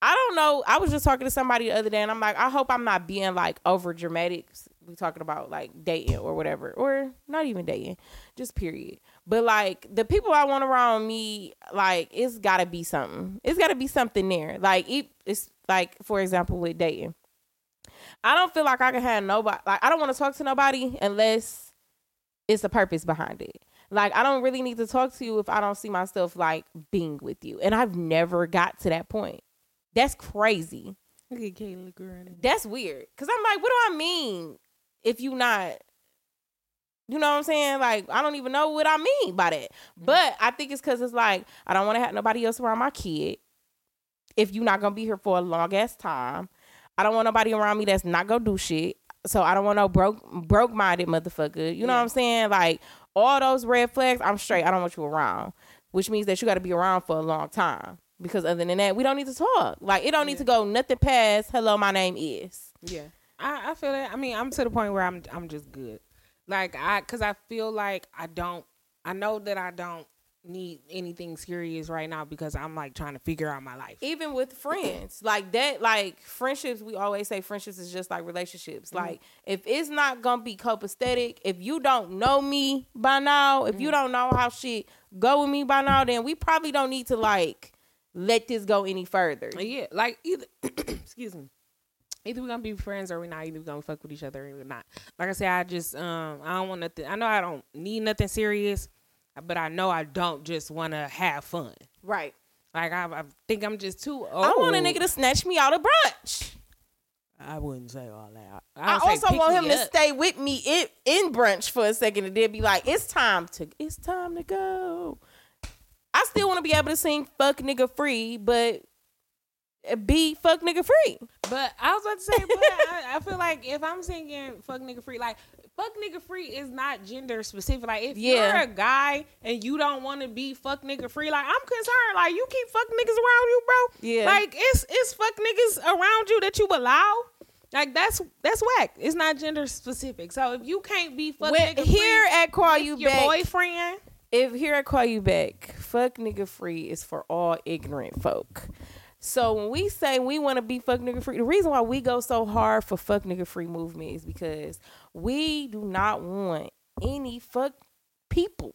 I don't know. I was just talking to somebody the other day, and I'm like, I hope I'm not being like over dramatic. We talking about like dating or whatever, or not even dating, just period. But like the people I want around me, like it's gotta be something. It's gotta be something there. Like it- it's like for example with dating. I don't feel like I can have nobody. Like I don't want to talk to nobody unless it's a purpose behind it. Like I don't really need to talk to you if I don't see myself like being with you. And I've never got to that point. That's crazy. Look at Kayla. That's weird. Cause I'm like, what do I mean if you not? You know what I'm saying? Like, I don't even know what I mean by that. Mm-hmm. But I think it's cause it's like I don't want to have nobody else around my kid. If you're not gonna be here for a long ass time, I don't want nobody around me that's not gonna do shit. So I don't want no broke broke minded motherfucker. You know what I'm saying? Like all those red flags, I'm straight. I don't want you around. Which means that you got to be around for a long time. Because other than that, we don't need to talk. Like it don't need to go nothing past hello, my name is. Yeah, I, I feel that. I mean, I'm to the point where I'm I'm just good. Like I, cause I feel like I don't. I know that I don't need anything serious right now because I'm like trying to figure out my life. even with friends like that like friendships we always say friendships is just like relationships mm-hmm. like if it's not gonna be copacetic if you don't know me by now if you mm-hmm. don't know how shit go with me by now then we probably don't need to like let this go any further Yeah, like either. excuse me. Either we're gonna be friends or we're not. Either we're gonna fuck with each other or we're not. Like I said, I just um I don't want nothing. I know I don't need nothing serious, but I know I don't just want to have fun. right Like I, I think I'm just too old. i want a nigga to snatch me out of brunch I wouldn't say all that. I would say also want him to stay with me in, in brunch for a second and then be like, it's time to it's time to go. I still want to be able to sing fuck nigga free, but be fuck nigga free. But I was about to say, but I, I feel like if I'm singing "fuck nigga free," like "fuck nigga free" is not gender specific. Like if Yeah. you're a guy and you don't want to be "fuck nigga free," like I'm concerned. Like you keep fuck niggas around you, bro. Yeah. Like it's it's fuck niggas around you that you allow. Like that's that's whack. It's not gender specific. So if you can't be fuck When, nigga here free at Call You your Back, boyfriend, if here at Call You Back, fuck nigga free is for all ignorant folk. So when we say we want to be fuck nigga free, the reason why we go so hard for fuck nigga free movement is because we do not want any fuck people,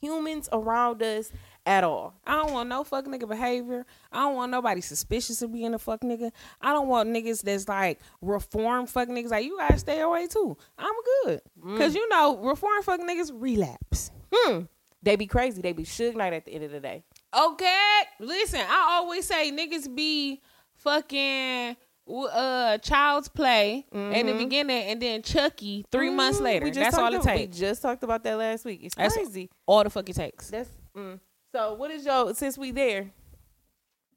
humans around us at all. I don't want no fuck nigga behavior. I don't want nobody suspicious of being a fuck nigga. I don't want niggas that's like reform fuck niggas. Like you gotta stay away too. I'm good. Cause you know, reform fuck niggas relapse. Hmm. They be crazy. They be Suge Knight at the end of the day. Okay. Listen, I always say niggas be fucking uh child's play in the beginning and then Chucky 3 months Mhm. later. That's all it takes. We just talked about that last week. It's That's crazy. all the fuck it takes. That's mm. so. What is your since we there?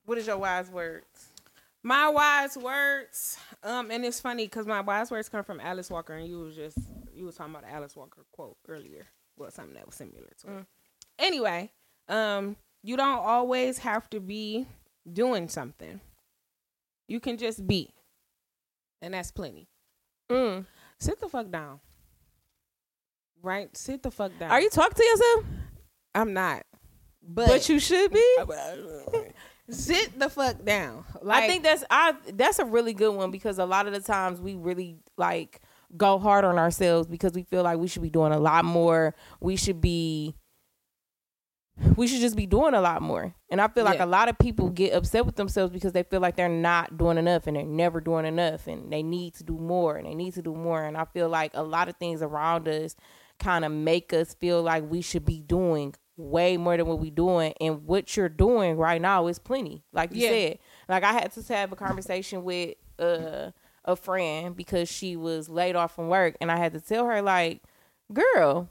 What is your wise words? My wise words, um, and it's funny because my wise words come from Alice Walker, and you was just you was talking about the Alice Walker quote earlier. Well, something that was similar to it. Anyway, um, you don't always have to be doing something. You can just be, and that's plenty. Mm. Sit the fuck down. Right, sit the fuck down. Are you talking to yourself? I'm not, but, But you should be. sit the fuck down. Like, I think that's I that's a really good one because a lot of the times we really like go hard on ourselves because we feel like we should be doing a lot more. We should be we should just be doing a lot more. And I feel like Yeah. a lot of people get upset with themselves because they feel like they're not doing enough and they're never doing enough and they need to do more and they need to do more. And I feel like a lot of things around us kind of make us feel like we should be doing way more than what we're doing and what you're doing right now is plenty like you Yeah. said like i had to have a conversation with uh, a friend because she was laid off from work and i had to tell her like girl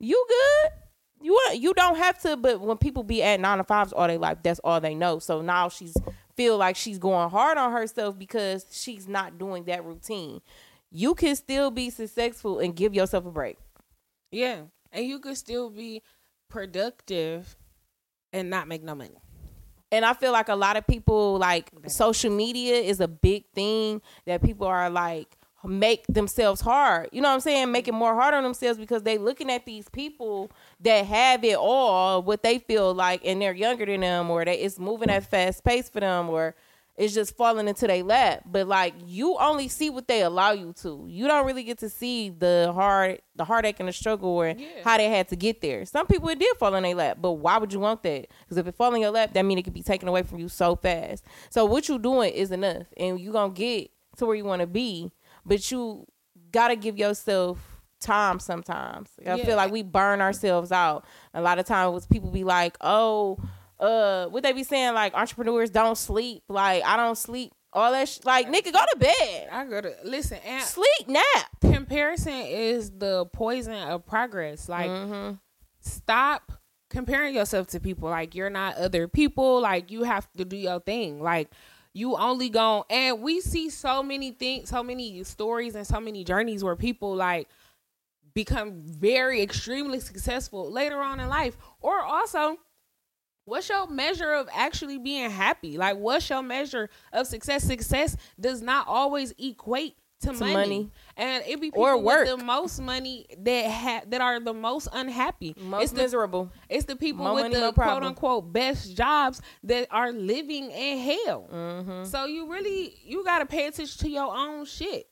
you good you you don't have to but when people be at nine to fives all their life that's all they know. So now she's feel like she's going hard on herself because she's not doing that routine. You can still be successful and give yourself a break. Yeah, and you could still be productive and not make no money. and I feel like a lot of people like social media is a big thing that people are like make themselves hard. You know what I'm saying? Make it more hard on themselves because they looking at these people that have it all, what they feel like, and they're younger than them, or they it's moving at fast pace for them, or it's just falling into their lap. But like you only see what they allow you to. You don't really get to see the hard the heartache and the struggle or Yeah. how they had to get there. Some people it did fall in their lap, but why would you want that? Because if it fall in your lap, that means it could be taken away from you so fast. So what you doing is enough, and you gonna get to where you want to be. But you gotta give yourself time sometimes. I Yeah. feel like we burn ourselves out. A lot of times people be like, oh, uh, what they be saying, like entrepreneurs don't sleep. Like I don't sleep. All that sh- like nigga, go to bed. I gotta listen. And Sleep nap. comparison is the poison of progress. Like, Mm-hmm. stop comparing yourself to people. Like, you're not other people. Like, you have to do your thing. Like, you only go and we see so many things, so many stories, and so many journeys where people like become very extremely successful later on in life, or also. What's your measure of actually being happy? Like, what's your measure of success? Success does not always equate to, To money. money. and it be people Or with the most money that ha- that are the most unhappy. Most it's the miserable. it's the people More with money, the no quote unquote best jobs that are living in hell. Mm-hmm. So you really you gotta pay attention to your own shit.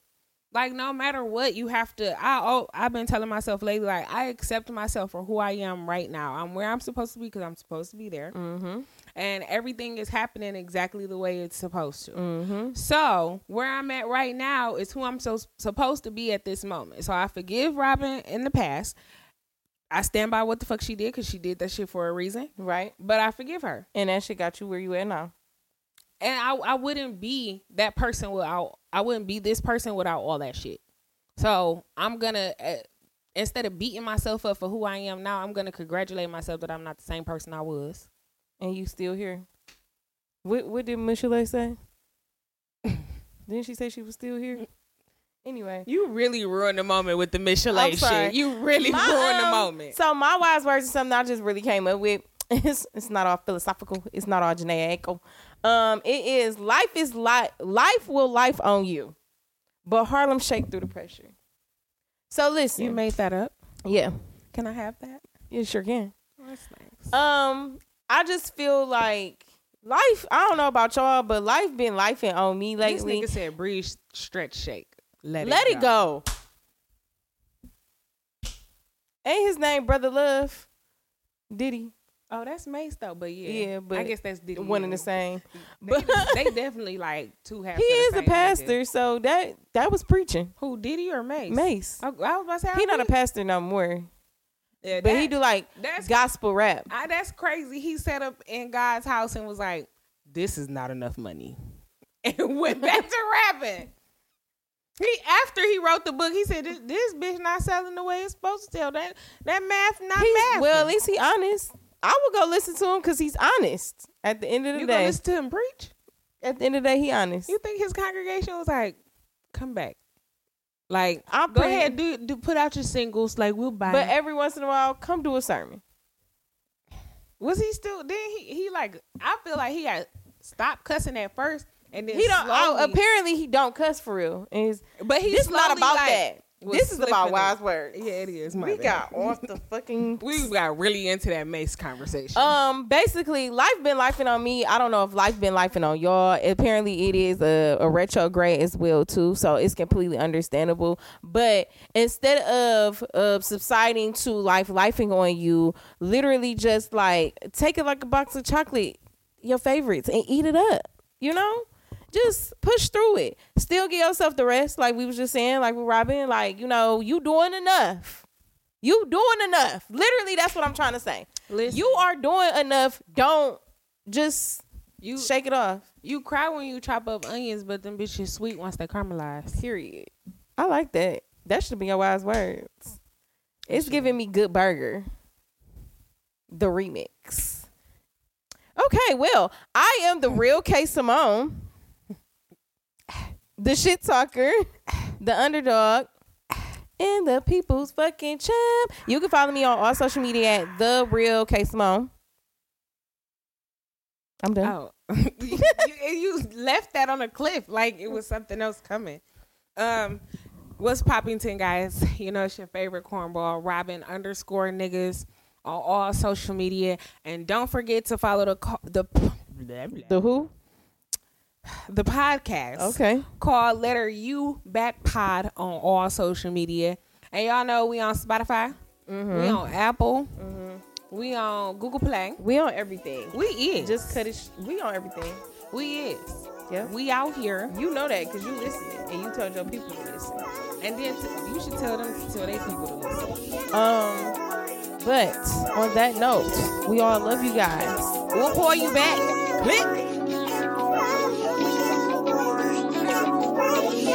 Like no matter what, you have to. I oh, I've been telling myself lately, like I accept myself for who I am right now. I'm where I'm supposed to be because I'm supposed to be there, Mm-hmm. And everything is happening exactly the way it's supposed to. Mm-hmm. So where I'm at right now is who I'm so supposed to be at this moment. So I forgive Robin in the past. I stand by what the fuck she did because she did that shit for a reason. Right. But I forgive her, And that shit got you where you at now. and I I wouldn't be that person without I wouldn't be this person without all that shit. So I'm gonna uh, instead of beating myself up for who I am now, I'm gonna congratulate myself that I'm not the same person I was. And you still here. What what did Michel'le say? Didn't she say she was still here? Anyway. You really ruined the moment with the Michel'le shit. You really My, ruined the um, moment. So my wise words is something I just really came up with. It's it's not all philosophical. It's not all Janae Um, it is life is life. Life will life on you, but Harlem shake through the pressure. So listen, You made that up. yeah, Can I have that? you sure can. That's nice. Um, I just feel like life. I don't know about y'all, but life been lifing on me This lately. nigga said breathe, stretch, shake. Let, Let it it go. Ain't his name Brother Love? Diddy? Oh, that's Mase though, but yeah, Yeah, but I guess that's Diddy. One and the same. They, they definitely like two halves. He is a pastor, so that that was preaching. Who Diddy or Mase? Mase. I, I was about to say He I not a pastor no more, Yeah, but he do like That's gospel rap. I, that's crazy. He set up in God's house and was like, "This is not enough money," and went back to rapping. He after he wrote the book, he said, "This, this bitch not selling the way it's supposed to sell. That that math not math." well, at least he honest. I would go listen to him because he's honest. At the end of the day. you listen to him preach? at the end of the day, he honest. You think his congregation was like, "Come back"? Like, I go pray- ahead, do do put out your singles. Like, we'll buy. But every once in a while, come do a sermon. Was he still? Then he he like I feel like he had stopped cussing at first, and then He don't. oh, apparently, he don't cuss for real. And he's, but he this is not about like, that. This is about wise words. Yeah, it is. We bad. got off the fucking. we got really into that Mase conversation. Um, basically, life been lifing on me. I don't know if life been lifing on y'all. Apparently, it is a, a retrograde as well too, so it's completely understandable. But instead of uh, subsiding to life lifing on you, literally just like take it like a box of chocolate, your favorites, and eat it up. You know, just push through it. Still give yourself the rest, like we was just saying, like with Robin. Like you know, you doing enough. You doing enough. Literally, that's what I'm trying to say. Listen, You are doing enough. Don't just you shake it off. you cry when you chop up onions, but them bitches sweet once they caramelize. Period. I like that. That should be your wise words. It's giving me good burger. The remix. Okay, well, I am the real K Simone, the shit talker, the underdog, and the people's fucking champ. You can follow me on all social media at the real K Simone. I'm done. Oh, you, you left that on a cliff like it was something else coming. Um, what's Poppington, guys? You know it's your favorite cornball, Robin underscore niggas on all social media, and don't forget to follow the the The who? The podcast. Okay. Called Letter U Back Pod on all social media. And y'all know we on Spotify. Mm-hmm. We on Apple. We on Google Play. We on everything. We is. Just cut it. Sh- we on everything. we is. Yeah. We out here. You know that because you listening and you told your people to listen. And then t- you should tell them to tell their people to listen. Um, but on that note, we all love you guys. We'll call you back. Click. Yeah.